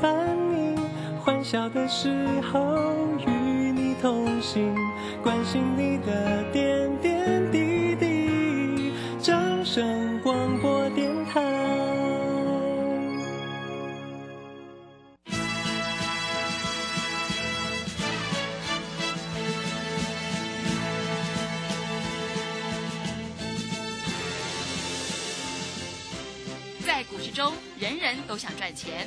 伴你，欢笑的时候与你同行，关心你的点点滴滴。掌声广播电台。在股市中，人人都想赚钱，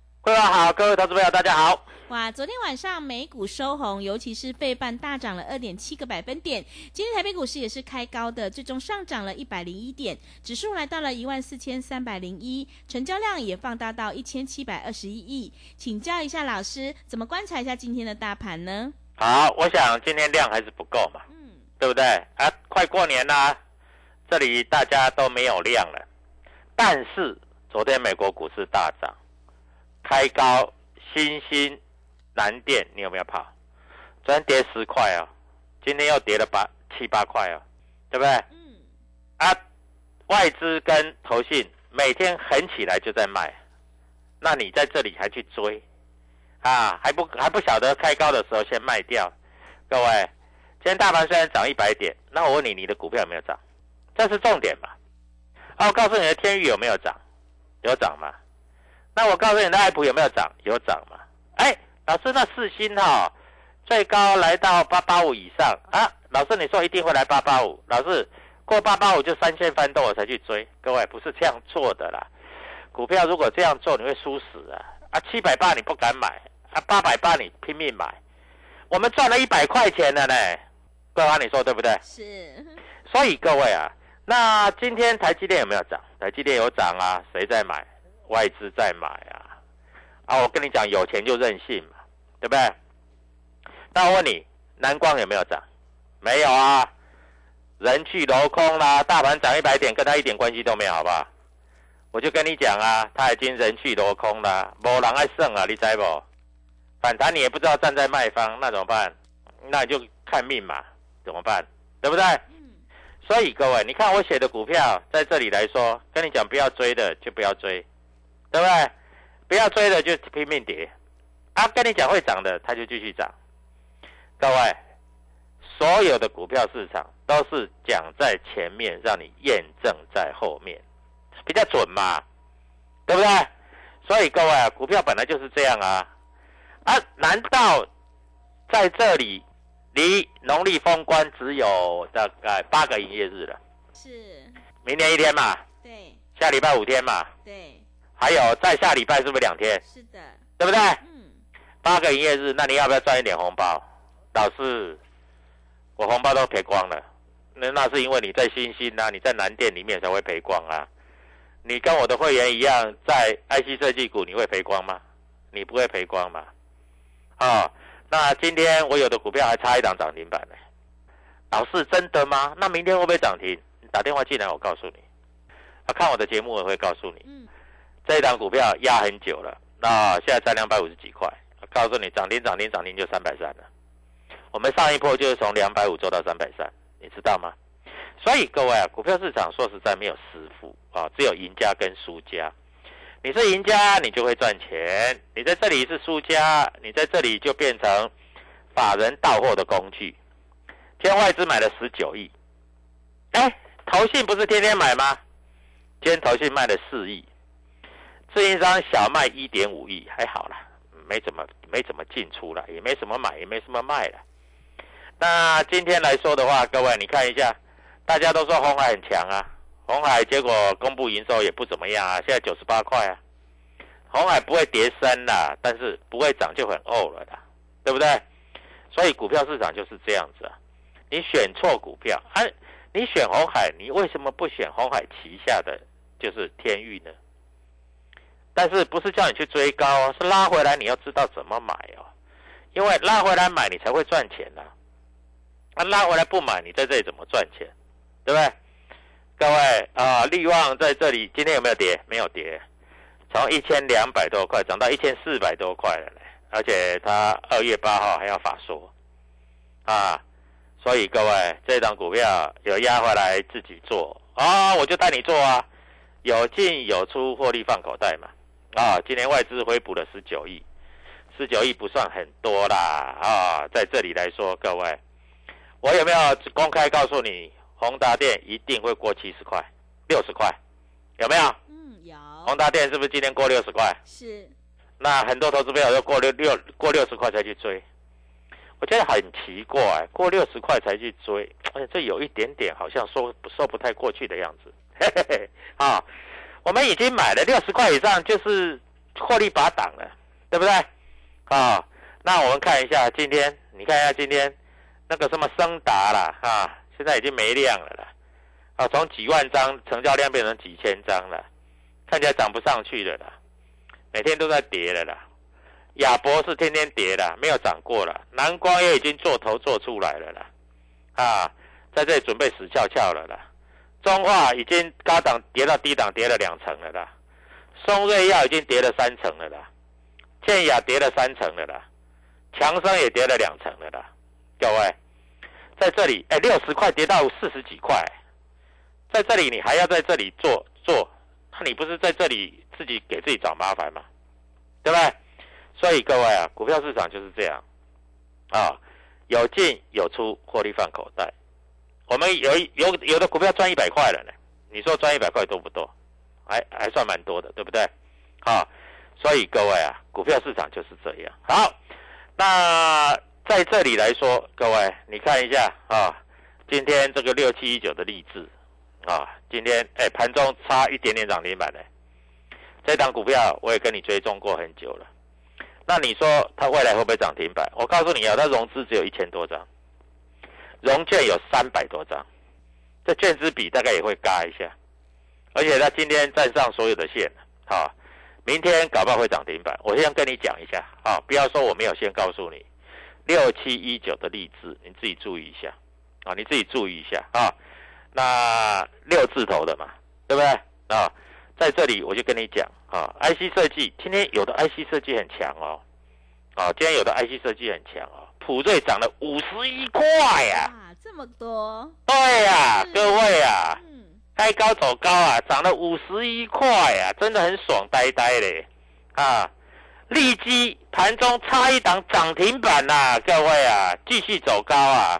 各位好，各位投资朋友，大家好。哇，昨天晚上美股收红，尤其是费半大涨了二点七个百分点。今天台北股市也是开高的，最终上涨了一百零一点，指数来到了一万四千三百零一，成交量也放大到一千七百二十一亿。请教一下老师，怎么观察一下今天的大盘呢？好，我想今天量还是不够嘛，嗯，对不对？啊，快过年啦，这里大家都没有量了。但是昨天美国股市大涨，开高，新兴、南电，你有没有跑？昨天跌十块哦，今天又跌了八七八块哦，对不对？嗯，啊，外资跟投信每天狠起来就在卖，那你在这里还去追，啊，还不还不晓得开高的时候先卖掉。各位，今天大盘虽然涨一百点，那我问你，你的股票有没有涨？这是重点嘛？啊，我告诉你的天宇有没有涨？有涨嘛？那我告诉你那爱普有没有涨？有涨嘛？哎，老师，那四星哈、最高来到八八五以上啊！老师，你说一定会来八八五，老师过八八五就三线翻动我才去追，各位不是这样做的啦。股票如果这样做，你会输死啊！啊，七百八你不敢买，啊，八百八你拼命买，我们赚了一百块钱了呢。桂花，你说对不对？是，所以各位啊，那今天台积电有没有涨？台积电有涨啊，谁在买？外资在买啊。啊，我跟你讲，有钱就任性嘛，对不对？那我问你，南光有没有涨？没有啊，人去楼空啦，大盘涨一百点，跟他一点关系都没有，好不好？我就跟你讲啊，他已经人去楼空啦，没人爱胜啊，你知不？反弹你也不知道站在卖方，那怎么办？那你就看命嘛，怎么办？对不对？嗯，所以各位，你看我写的股票，在这里来说，跟你讲不要追的就不要追，对不对？不要追的就拼命跌，啊，跟你讲会涨的，它就继续涨。各位，所有的股票市场都是讲在前面，让你验证在后面，比较准嘛，对不对？所以各位啊，股票本来就是这样啊，啊，难道在这里离农历封关只有大概八个营业日了？是，明年一天嘛，对，下礼拜五天嘛，对，还有在下礼拜是不是两天？是的，对不对？嗯，八个营业日，那你要不要赚一点红包？老师，我红包都赔光了，那那是因为你在新兴啊，你在南店里面才会赔光啊。你跟我的会员一样，在 IC 设计股你会赔光吗？你不会赔光嘛？啊、那今天我有的股票还差一档涨停板呢。老师，真的吗？那明天会不会涨停？你打电话进来，我告诉你。啊，看我的节目我会告诉你。嗯，这一档股票压很久了，那现在才两百五十几块，告诉你涨停涨停涨停就三百三了。我们上一波就是从两百五做到三百三，你知道吗？所以各位啊，股票市场说实在没有师傅啊，只有赢家跟输家。你是赢家，你就会赚钱；你在这里是输家，你在这里就变成法人到货的工具。天外资买了十九亿，哎，投信不是天天买吗？今天投信卖了四亿，自营商小卖一点五亿，还好啦，没怎么没怎么进出了，也没什么买，也没什么卖了。那今天来说的话，各位你看一下，大家都说红海很强啊，红海结果公布营收也不怎么样啊，现在九十八块啊。红海不会跌深啦，但是不会涨就很呕了啦，对不对？所以股票市场就是这样子啊。你选错股票，啊，你选红海，你为什么不选红海旗下的就是天域呢？但是不是叫你去追高，是拉回来你要知道怎么买哦，因为拉回来买你才会赚钱呐。啊，拉回来不买，你在这里怎么赚钱？对不对？各位啊，利旺在这里今天有没有跌？没有跌。从一千两百多块涨到一千四百多块了呢，而且它二月八号还要法说，啊，所以各位这档股票有压回来自己做啊，我就带你做啊，有进有出，获利放口袋嘛，啊，今年外资回补了十九亿，十九亿不算很多啦，啊，在这里来说，各位，我有没有公开告诉你，宏达电一定会过七十块、六十块，有没有？嗯有宏达电是不是今天过六十块？是，那很多投资朋友都过六六过六十块才去追，我觉得很奇怪，过六十块才去追，哎，这有一点点好像说说不太过去的样子。嘿嘿嘿，啊，我们已经买了六十块以上，就是获利拔档了，对不对？啊，那我们看一下今天，你看一下今天那个什么升达啦，啊，现在已经没量了啦，啊，从几万张成交量变成几千张了。看起来涨不上去了啦，每天都在跌了啦。亚博是天天跌的，没有涨过了。南光也已经做头做出来了啦，啊，在这里准备死翘翘了啦。中化已经高档跌到低档跌了两层了啦，松瑞药已经跌了三层了啦，建雅跌了三层了啦，强生也跌了两层了啦。各位，在这里哎，六十块跌到四十几块，在这里你还要在这里做做。那你不是在这里自己给自己找麻烦吗？对不对？所以各位啊，股票市场就是这样啊，有进有出，获利放口袋。我们有有有的股票赚一百块了呢，你说赚一百块多不多？还还算蛮多的，对不对？啊，所以各位啊，股票市场就是这样。好，那在这里来说，各位你看一下啊，今天这个六七一九的励志。啊，今天哎，盘中差一点点涨停板呢。这档股票我也跟你追踪过很久了。那你说它未来会不会涨停板？我告诉你啊，它融资只有一千多张，融券有三百多张，这券资比大概也会嘎一下。而且它今天站上所有的线，好，明天搞不好会涨停板。我先跟你讲一下啊，不要说我没有先告诉你。六七一九的励志，你自己注意一下啊，你自己注意一下啊。那六字头的嘛，对不对啊？在这里我就跟你讲啊，IC 设计今天有的 IC 设计很强哦，啊，今天有的 IC 设计很强哦，普瑞涨了五十一块呀，啊，这么多，对呀，各位啊，嗯，开高走高啊，涨了五十一块呀，真的很爽呆呆嘞，啊，利基盘中差一档涨停板呐，各位啊，继续走高啊。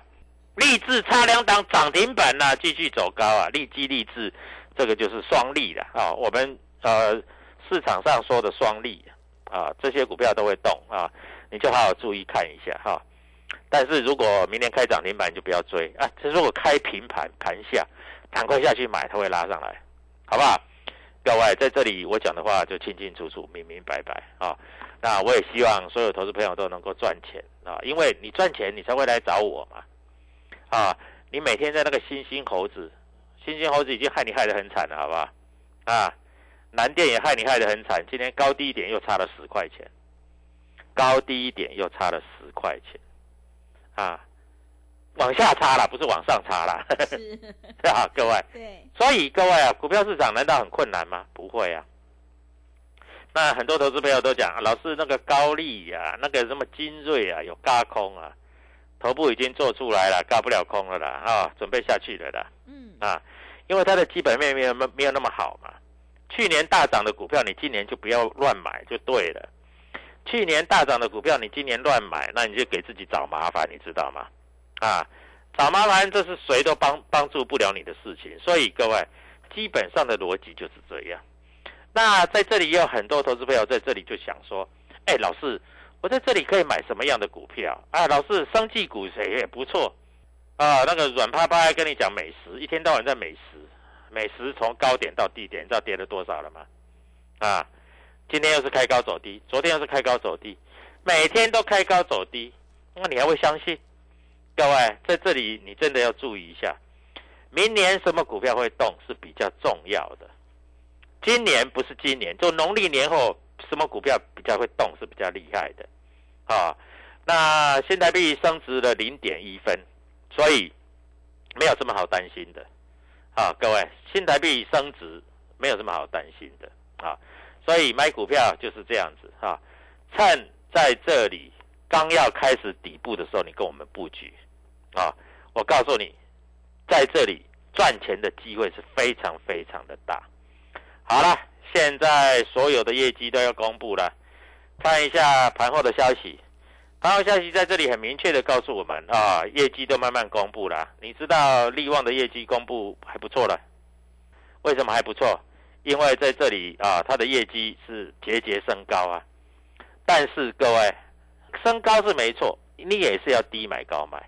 立志差两档涨停板呐，继续走高啊！利基立志，这个就是双利的啊。我们呃市场上说的双利啊，这些股票都会动啊，你就好好注意看一下哈。但是如果明天开涨停板，就不要追啊。这如果开平盘盘下，赶快下去买，它会拉上来，好不好？各位在这里我讲的话就清清楚楚、明明白白啊。那我也希望所有投资朋友都能够赚钱啊，因为你赚钱，你才会来找我嘛。啊，你每天在那个星星猴子，星星猴子已经害你害得很惨了，好不好？啊，南电也害你害得很惨，今天高低一点又差了十块钱，高低一点又差了十块钱，啊，往下插了，不是往上插了，是，啊，各位，对，所以各位啊，股票市场难道很困难吗？不会啊。那很多投资朋友都讲，老师那个高利啊，那个什么精锐啊，有嘎空啊。头部已经做出来了，嘎不了空了啦，啊，准备下去了啦。嗯啊，因为它的基本面没有没没有那么好嘛。去年大涨的股票，你今年就不要乱买就对了。去年大涨的股票，你今年乱买，那你就给自己找麻烦，你知道吗？啊，找麻烦，这是谁都帮帮助不了你的事情。所以各位，基本上的逻辑就是这样。那在这里也有很多投资朋友在这里就想说，哎，老师，我在这里可以买什么样的股票？啊，老师，生技股谁也不错啊。那个软趴趴跟你讲美食，一天到晚在美食，美食从高点到低点，你知道跌了多少了吗？啊，今天又是开高走低，昨天又是开高走低，每天都开高走低，那你还会相信？各位在这里，你真的要注意一下，明年什么股票会动是比较重要的。今年不是今年，就农历年后什么股票比较会动是比较厉害的，啊，那新台币升值了零点一分，所以没有什么好担心的，啊，各位，新台币升值没有什么好担心的，啊，所以买股票就是这样子，哈，趁在这里刚要开始底部的时候，你跟我们布局，啊，我告诉你，在这里赚钱的机会是非常非常的大。好了，现在所有的业绩都要公布了，看一下盘后的消息。盘后消息在这里很明确的告诉我们啊，业绩都慢慢公布了。你知道利旺的业绩公布还不错了，为什么还不错？因为在这里啊，它的业绩是节节升高啊。但是各位，升高是没错，你也是要低买高卖，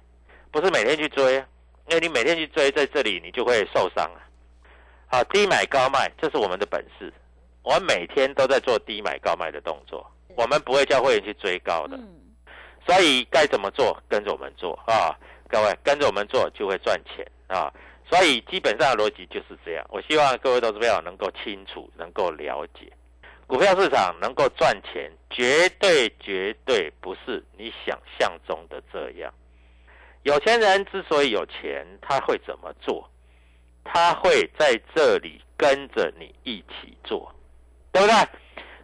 不是每天去追，啊因为你每天去追，在这里你就会受伤啊。好，低买高卖，这是我们的本事。我们每天都在做低买高卖的动作，我们不会叫会员去追高的。所以该怎么做，跟着我们做啊！各位跟着我们做就会赚钱啊！所以基本上的逻辑就是这样。我希望各位投资朋友能够清楚，能够了解，股票市场能够赚钱，绝对绝对不是你想象中的这样。有钱人之所以有钱，他会怎么做？他会在这里跟着你一起做，对不对？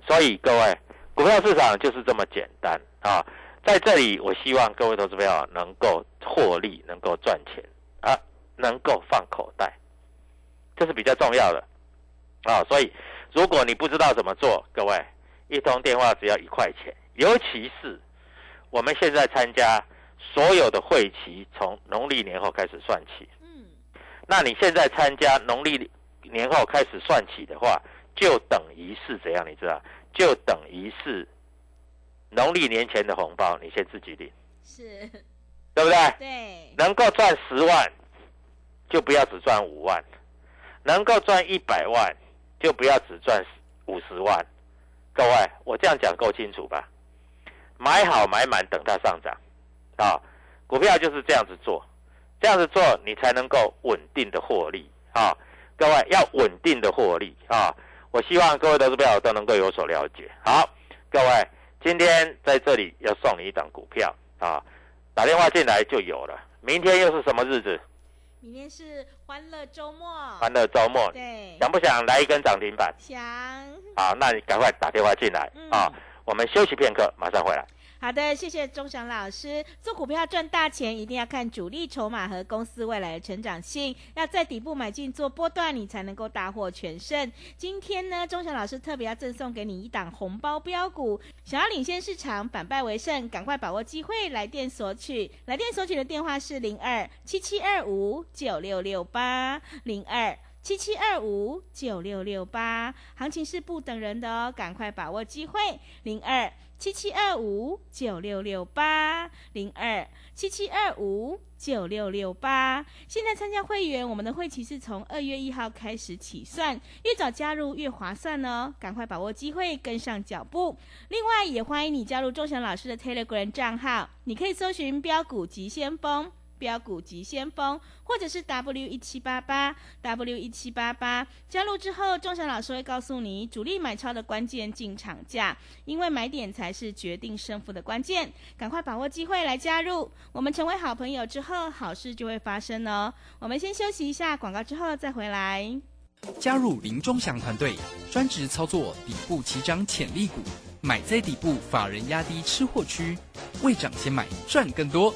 所以各位，股票市场就是这么简单啊！在这里，我希望各位投资朋友能够获利，能够赚钱啊，能够放口袋，这是比较重要的啊！所以，如果你不知道怎么做，各位一通电话只要一块钱，尤其是我们现在参加所有的会期，从农历年后开始算起。嗯那你现在参加农历年后开始算起的话，就等于是怎样？你知道？就等于是农历年前的红包，你先自己领，是，对不对？对，能够赚十万，就不要只赚五万；能够赚一百万，就不要只赚五十万。各位，我这样讲够清楚吧？买好买满，等它上涨啊！股票就是这样子做。这样子做，你才能够稳定的获利啊！各位要稳定的获利啊！我希望各位投资友都能够有所了解。好，各位今天在这里要送你一档股票啊，打电话进来就有了。明天又是什么日子？明天是欢乐周末。欢乐周末，对，想不想来一根涨停板？想。好，那你赶快打电话进来啊！我们休息片刻，马上回来。好的，谢谢钟祥老师。做股票赚大钱，一定要看主力筹码和公司未来的成长性，要在底部买进做波段，你才能够大获全胜。今天呢，钟祥老师特别要赠送给你一档红包标股，想要领先市场，反败为胜，赶快把握机会，来电索取。来电索取的电话是零二七七二五九六六八零二。七七二五九六六八，行情是不等人的哦，赶快把握机会。零二七七二五九六六八，零二七七二五九六六八。现在参加会员，我们的会期是从二月一号开始起算，越早加入越划算哦，赶快把握机会，跟上脚步。另外，也欢迎你加入钟祥老师的 Telegram 账号，你可以搜寻标股急先锋。标股急先锋，或者是 W 一七八八 W 一七八八，加入之后，钟祥老师会告诉你主力买超的关键进场价，因为买点才是决定胜负的关键，赶快把握机会来加入。我们成为好朋友之后，好事就会发生哦。我们先休息一下广告，之后再回来。加入林钟祥团队，专职操作底部起涨潜力股，买在底部，法人压低吃货区，未涨先买赚更多。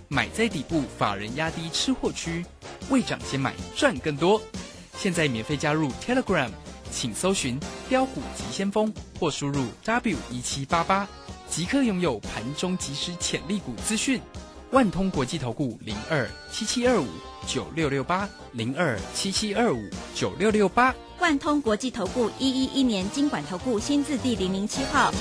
买在底部，法人压低吃货区，未涨先买赚更多。现在免费加入 Telegram，请搜寻“标股急先锋”或输入 W 一七八八，即刻拥有盘中即时潜力股资讯。万通国际投顾零二七七二五九六六八零二七七二五九六六八。万通国际投顾一一一年经管投顾新字第零零七号。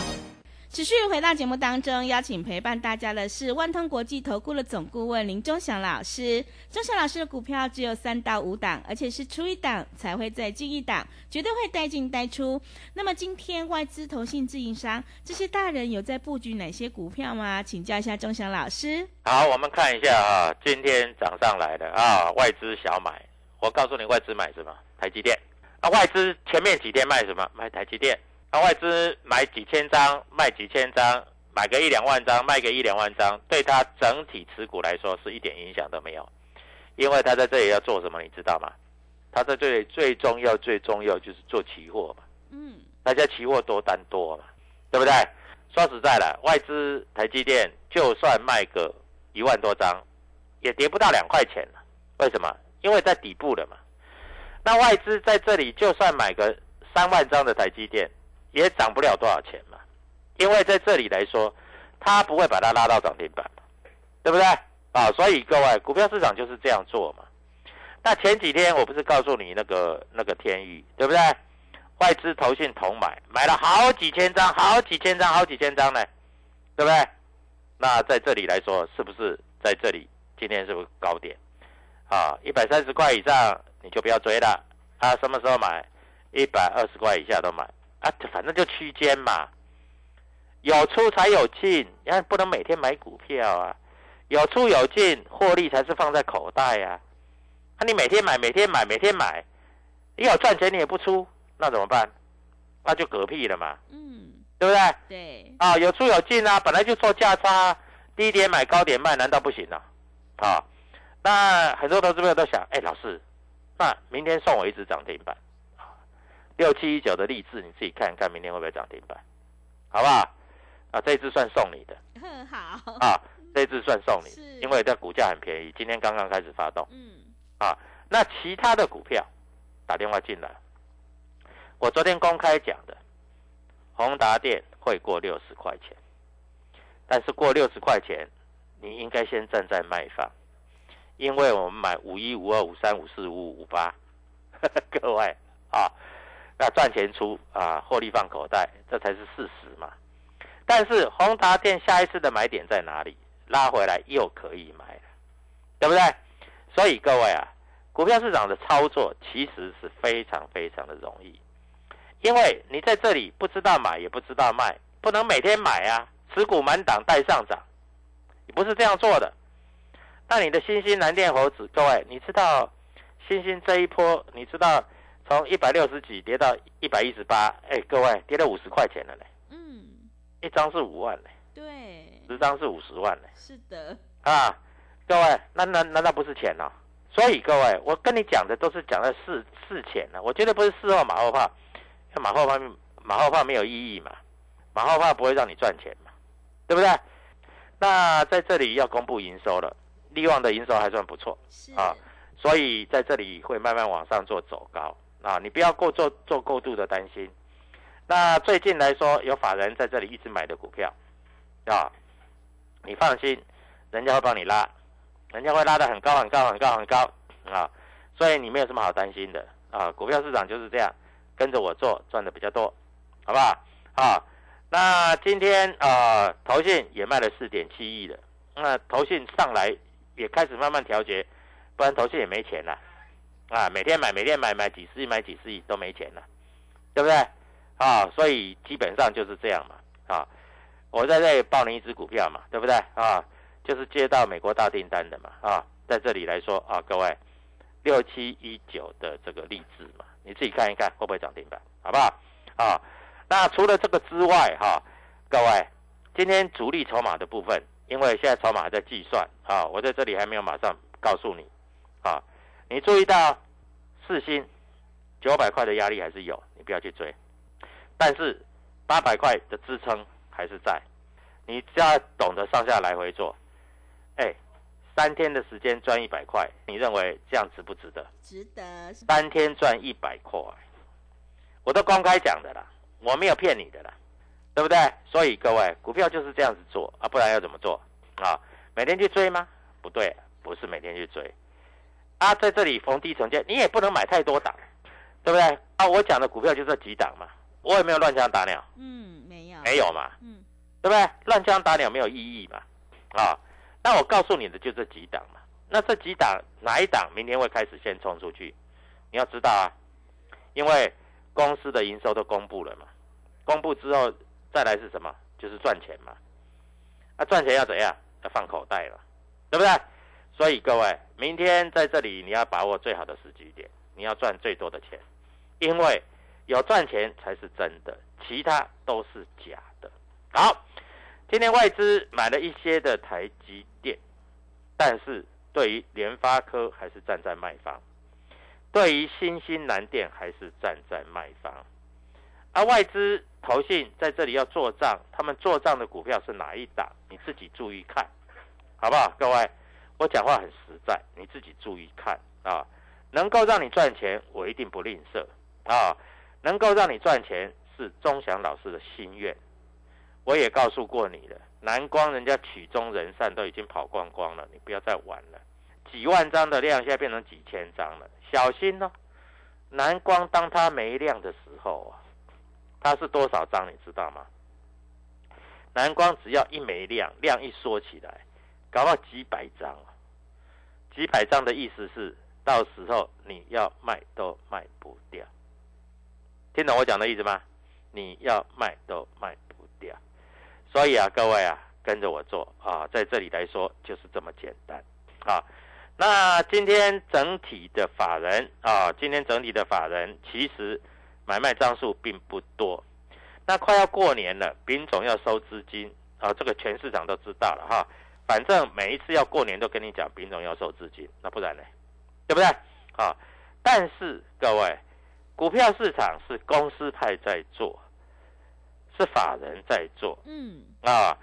持续回到节目当中，邀请陪伴大家的是万通国际投顾的总顾问林忠祥老师。忠祥老师的股票只有三到五档，而且是出一档才会再进一档，绝对会带进带出。那么今天外资、投信、自营商这些大人有在布局哪些股票吗？请教一下忠祥老师。好，我们看一下啊，今天涨上来的啊，外资小买。我告诉你，外资买什么？台积电。啊，外资前面几天卖什么？卖台积电。啊，外资买几千张，卖几千张，买个一两万张，卖个一两万张，对他整体持股来说是一点影响都没有，因为他在这里要做什么，你知道吗？他在这里最重要、最重要就是做期货嘛。嗯。大家期货多单多嘛，对不对？说实在的，外资台积电就算卖个一万多张，也跌不到两块钱了。为什么？因为在底部了嘛。那外资在这里就算买个三万张的台积电。也涨不了多少钱嘛，因为在这里来说，它不会把它拉到涨停板嘛，对不对？啊，所以各位，股票市场就是这样做嘛。那前几天我不是告诉你那个那个天宇，对不对？外资投信同买，买了好几千张，好几千张，好几千张呢，对不对？那在这里来说，是不是在这里今天是不是高点？啊，一百三十块以上你就不要追了。啊，什么时候买？一百二十块以下都买。啊，反正就区间嘛，有出才有进，你看不能每天买股票啊，有出有进，获利才是放在口袋呀。那你每天买，每天买，每天买，你有赚钱你也不出，那怎么办？那就嗝屁了嘛。嗯，对不对？对。啊，有出有进啊，本来就做价差，低点买高点卖，难道不行啊？啊，那很多投资朋友都想，哎，老师，那明天送我一只涨停板。六七一九的励志，你自己看看，明天会不会涨停板？好不好？啊，这一支算送你的。好。啊，这一支算送你，因为这股价很便宜，今天刚刚开始发动。嗯。啊，那其他的股票打电话进来，我昨天公开讲的，宏达电会过六十块钱，但是过六十块钱，你应该先站在卖方，因为我们买五一、五二、五三、五四、五五、五八，各位啊。那赚钱出啊，获利放口袋，这才是事实嘛。但是宏达电下一次的买点在哪里？拉回来又可以买了，对不对？所以各位啊，股票市场的操作其实是非常非常的容易，因为你在这里不知道买也不知道卖，不能每天买啊，持股满档带上涨，你不是这样做的。那你的星星蓝电猴子，各位，你知道星星这一波，你知道？从一百六十几跌到一百一十八，哎，各位跌了五十块钱了嘞。嗯，一张是五万嘞。对。十张是五十万嘞。是的。啊，各位，那难难道不是钱哦？所以各位，我跟你讲的都是讲的事事前呢，我绝对不是事后马后炮。马后炮马后炮没有意义嘛，马后炮不会让你赚钱嘛，对不对？那在这里要公布营收了，利旺的营收还算不错啊，所以在这里会慢慢往上做走高。啊，你不要过做做过度的担心。那最近来说，有法人在这里一直买的股票，啊，你放心，人家会帮你拉，人家会拉得很高很高很高很高啊，所以你没有什么好担心的啊。股票市场就是这样，跟着我做赚的比较多，好不好？啊，那今天啊，投信也卖了四点七亿的，那投信上来也开始慢慢调节，不然投信也没钱了。啊每天买，每天买，买几十亿，买几十亿都没钱了，对不对？啊，所以基本上就是这样嘛。啊，我在这里报你一只股票嘛，对不对？啊，就是接到美国大订单的嘛。啊，在这里来说啊，各位，六七一九的这个励志嘛，你自己看一看会不会涨停板，好不好？啊，那除了这个之外，哈，各位，今天主力筹码的部分因为现在筹码还在计算啊，我在这里还没有马上告诉你啊。你注意到四星九百块的压力还是有，你不要去追。但是八百块的支撑还是在，你只要懂得上下来回做，哎，三天的时间赚一百块，你认为这样值不值得？值得。三天赚一百块，我都公开讲的啦，我没有骗你的啦。对不对？所以各位，股票就是这样子做啊，不然要怎么做啊？每天去追吗？不对，不是每天去追啊。在这里逢低承接，你也不能买太多档，对不对？啊，我讲的股票就这几档嘛，我也没有乱枪打鸟。嗯，没有，没有嘛。嗯，对不对？乱枪打鸟没有意义嘛。啊，那我告诉你的就这几档嘛。那这几档哪一档明天会开始先冲出去？你要知道啊，因为公司的营收都公布了嘛，公布之后。再来是什么？就是赚钱嘛。那赚钱要怎样？要放口袋了，对不对？所以各位，明天在这里你要把握最好的时机点，你要赚最多的钱，因为有赚钱才是真的，其他都是假的。好，今天外资买了一些的台积电，但是对于联发科还是站在卖方，对于新兴南电还是站在卖方。而外资投信在这里要做账，他们做账的股票是哪一档？你自己注意看，好不好？各位，我讲话很实在，你自己注意看啊！能够让你赚钱，我一定不吝啬啊！能够让你赚钱是钟祥老师的心愿。我也告诉过你了，南光人家曲终人散都已经跑光光了，你不要再玩了。几万张的量现在变成几千张了，小心哦！南光当它没量的时候啊。它是多少张，你知道吗？蓝光只要一没量，量一缩起来，搞到几百张几百张的意思是，到时候你要卖都卖不掉。听懂我讲的意思吗？你要卖都卖不掉。所以啊，各位啊，跟着我做啊，在这里来说就是这么简单啊。那今天整体的法人啊，今天整体的法人其实。买卖张数并不多，那快要过年了，丙总要收资金啊，这个全市场都知道了哈。反正每一次要过年都跟你讲，丙种要收资金，那不然呢？对不对？啊，但是各位，股票市场是公司派在做，是法人在做，嗯啊，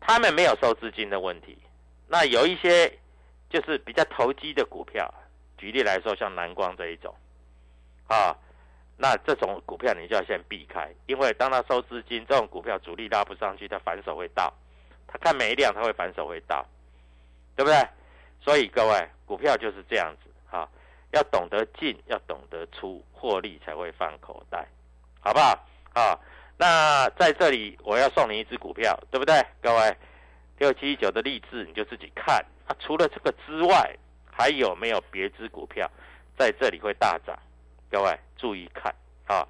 他们没有收资金的问题。那有一些就是比较投机的股票，举例来说，像蓝光这一种，啊。那这种股票你就要先避开，因为当他收资金，这种股票主力拉不上去，他反手会倒。他看没量，他会反手会倒，对不对？所以各位，股票就是这样子哈，要懂得进，要懂得出，获利才会放口袋，好不好？啊，那在这里我要送你一只股票，对不对？各位，六七九的励志你就自己看啊。除了这个之外，还有没有别只股票在这里会大涨？各位注意看啊！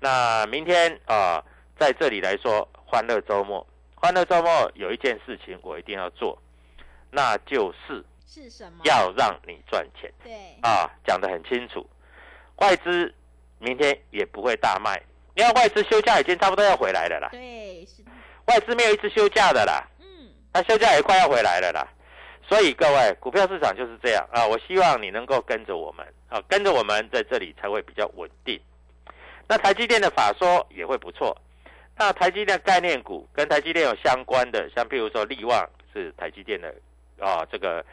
那明天啊，在这里来说，欢乐周末，欢乐周末有一件事情我一定要做，那就是是什么？要让你赚钱。对啊，讲得很清楚。外资明天也不会大卖，因为外资休假已经差不多要回来了啦。对，是外资没有一次休假的啦。嗯，他休假也快要回来了啦。所以各位，股票市场就是这样啊！我希望你能够跟着我们啊，跟着我们在这里才会比较稳定。那台积电的法说也会不错。那台积电概念股跟台积电有相关的，像譬如说力旺是台积电的啊，这个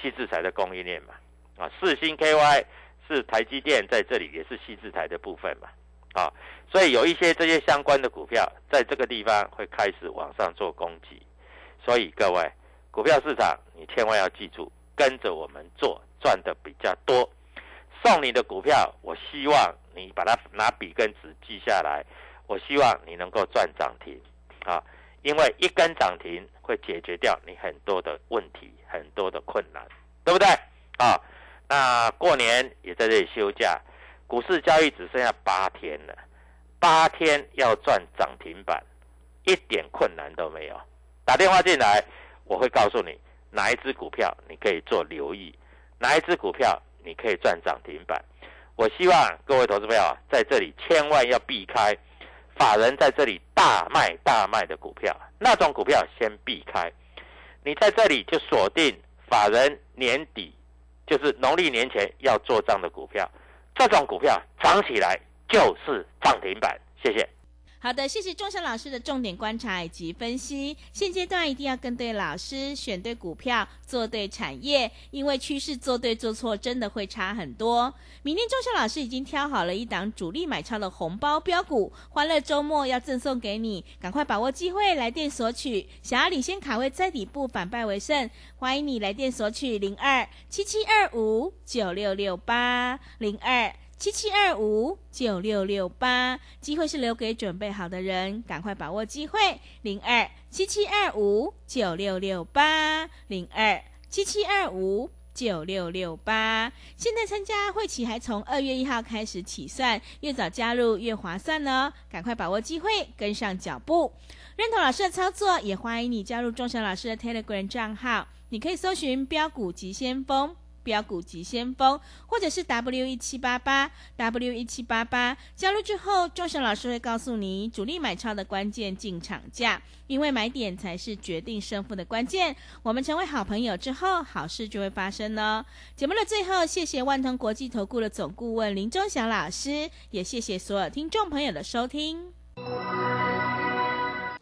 细制材的供应链嘛啊，四星 KY 是台积电在这里也是细制材的部分嘛啊，所以有一些这些相关的股票在这个地方会开始往上做攻击。所以各位。股票市场，你千万要记住，跟着我们做，赚的比较多。送你的股票，我希望你把它拿笔跟纸记下来。我希望你能够赚涨停啊，因为一根涨停会解决掉你很多的问题，很多的困难，对不对？啊，那过年也在这里休假，股市交易只剩下八天了，八天要赚涨停板，一点困难都没有。打电话进来。我会告诉你哪一只股票你可以做留意，哪一只股票你可以赚涨停板。我希望各位投资朋友在这里千万要避开法人在这里大卖大卖的股票，那种股票先避开。你在这里就锁定法人年底，就是农历年前要做账的股票，这种股票涨起来就是涨停板。谢谢。好的，谢谢钟祥老师的重点观察以及分析。现阶段一定要跟对老师，选对股票，做对产业，因为趋势做对做错真的会差很多。明天钟祥老师已经挑好了一档主力买超的红包标股，欢乐周末要赠送给你，赶快把握机会来电索取。想要领先卡位在底部，反败为胜，欢迎你来电索取零二七七二五九六六八零二。七七二五九六六八，机会是留给准备好的人，赶快把握机会。零二七七二五九六六八，零二七七二五九六六八。现在参加会期还从二月一号开始起算，越早加入越划算哦！赶快把握机会，跟上脚步。认同老师的操作，也欢迎你加入钟祥老师的 Telegram 账号，你可以搜寻标股急先锋。标股急先锋，或者是 W 一七八八 W 一七八八，加入之后，钟祥老师会告诉你主力买超的关键进场价，因为买点才是决定胜负的关键。我们成为好朋友之后，好事就会发生呢。节目的最后，谢谢万通国际投顾的总顾问林钟祥老师，也谢谢所有听众朋友的收听。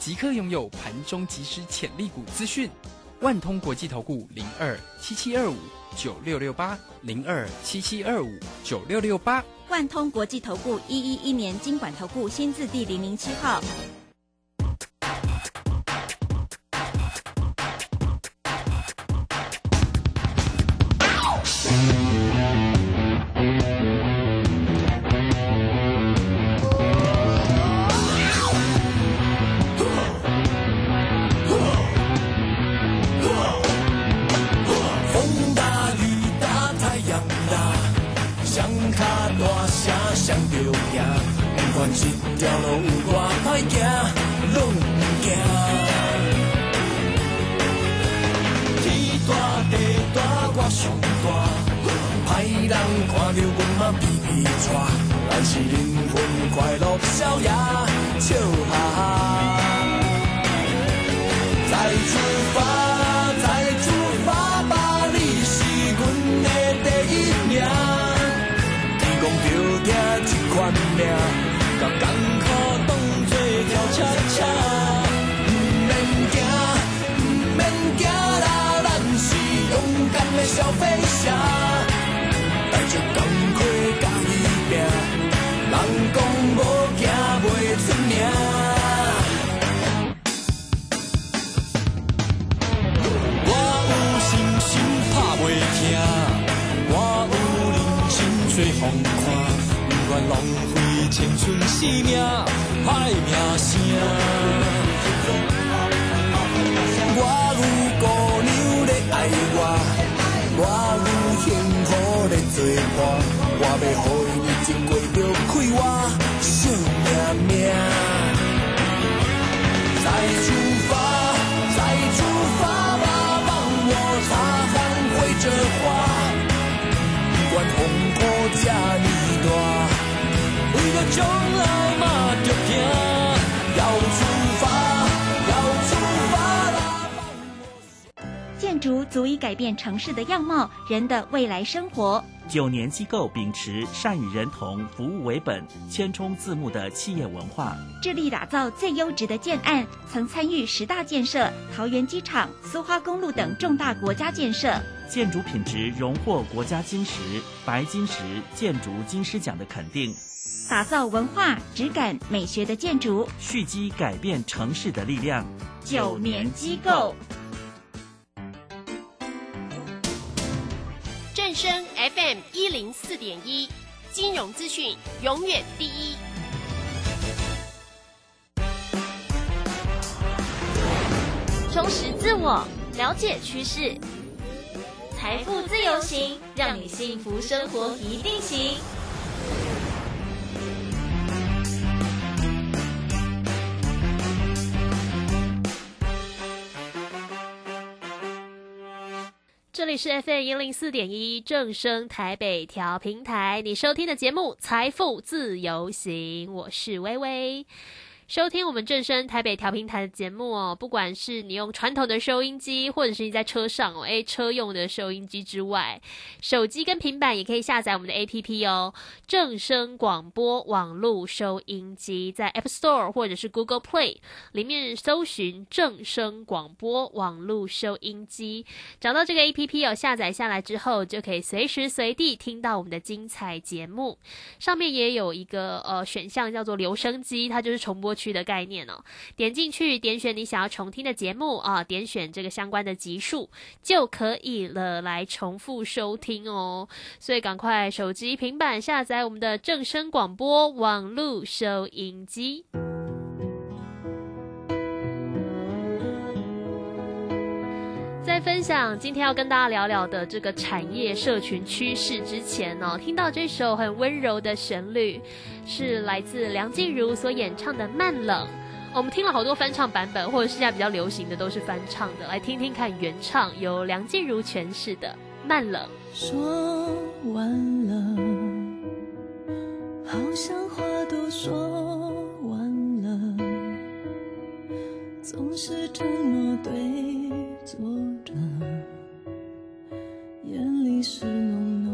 即刻拥有盘中即时潜力股资讯，万通国际投顾零二七七二五九六六八零二七七二五九六六八，万通国际投顾一一一年经管投顾新字第零零七号。逍遥，笑哈哈。再出发，再出发吧，你是阮的第一名。天公着听这款命，甲艰苦当作跳恰恰。毋免惊，毋免惊啦，咱是勇敢的小飞侠，青春生命，歹名声。我有姑娘咧爱我，我有幸福咧做伴，我要予伊日子过着快活，将来嘛着行。要出发，要出发啦！建筑足以改变城市的样貌，人的未来生活。九年机构秉持善与人同、服务为本、千冲自牧的企业文化，致力打造最优质的建案，曾参与十大建设、桃园机场、苏花公路等重大国家建设。建筑品质荣获国家金石、白金石建筑金狮奖的肯定，打造文化、质感、美学的建筑。蓄积改变城市的力量。九年机构，正声 FM 一零四点一，金融资讯永远第一。充实自我，了解趋势，财富自由行，让你幸福生活一定行。这里是 FM 一零四点一正声台北调频台，你收听的节目《财富自由行》，我是微微。收听我们正声台北调频台的节目哦，不管是你用传统的收音机，或者是你在车上哦，诶，车用的收音机之外，手机跟平板也可以下载我们的 APP 哦。正声广播网络收音机在 App Store 或者是 Google Play 里面搜寻正声广播网络收音机，找到这个 APP 哦，下载下来之后就可以随时随地听到我们的精彩节目。上面也有一个呃选项叫做留声机，它就是重播。区的概念哦，点进去点选你想要重听的节目啊，点选这个相关的集数就可以了，来重复收听哦。所以赶快手机、平板下载我们的正声广播网络收音机。分享今天要跟大家聊聊的这个产业社群趋势之前呢，听到这首很温柔的旋律，是来自梁静茹所演唱的《慢冷》。我们听了好多翻唱版本，或者现在比较流行的都是翻唱的，来听听看原唱由梁静茹诠释的《慢冷》。说完了，好像话都说完了，总是这么对。坐着，眼里是浓浓。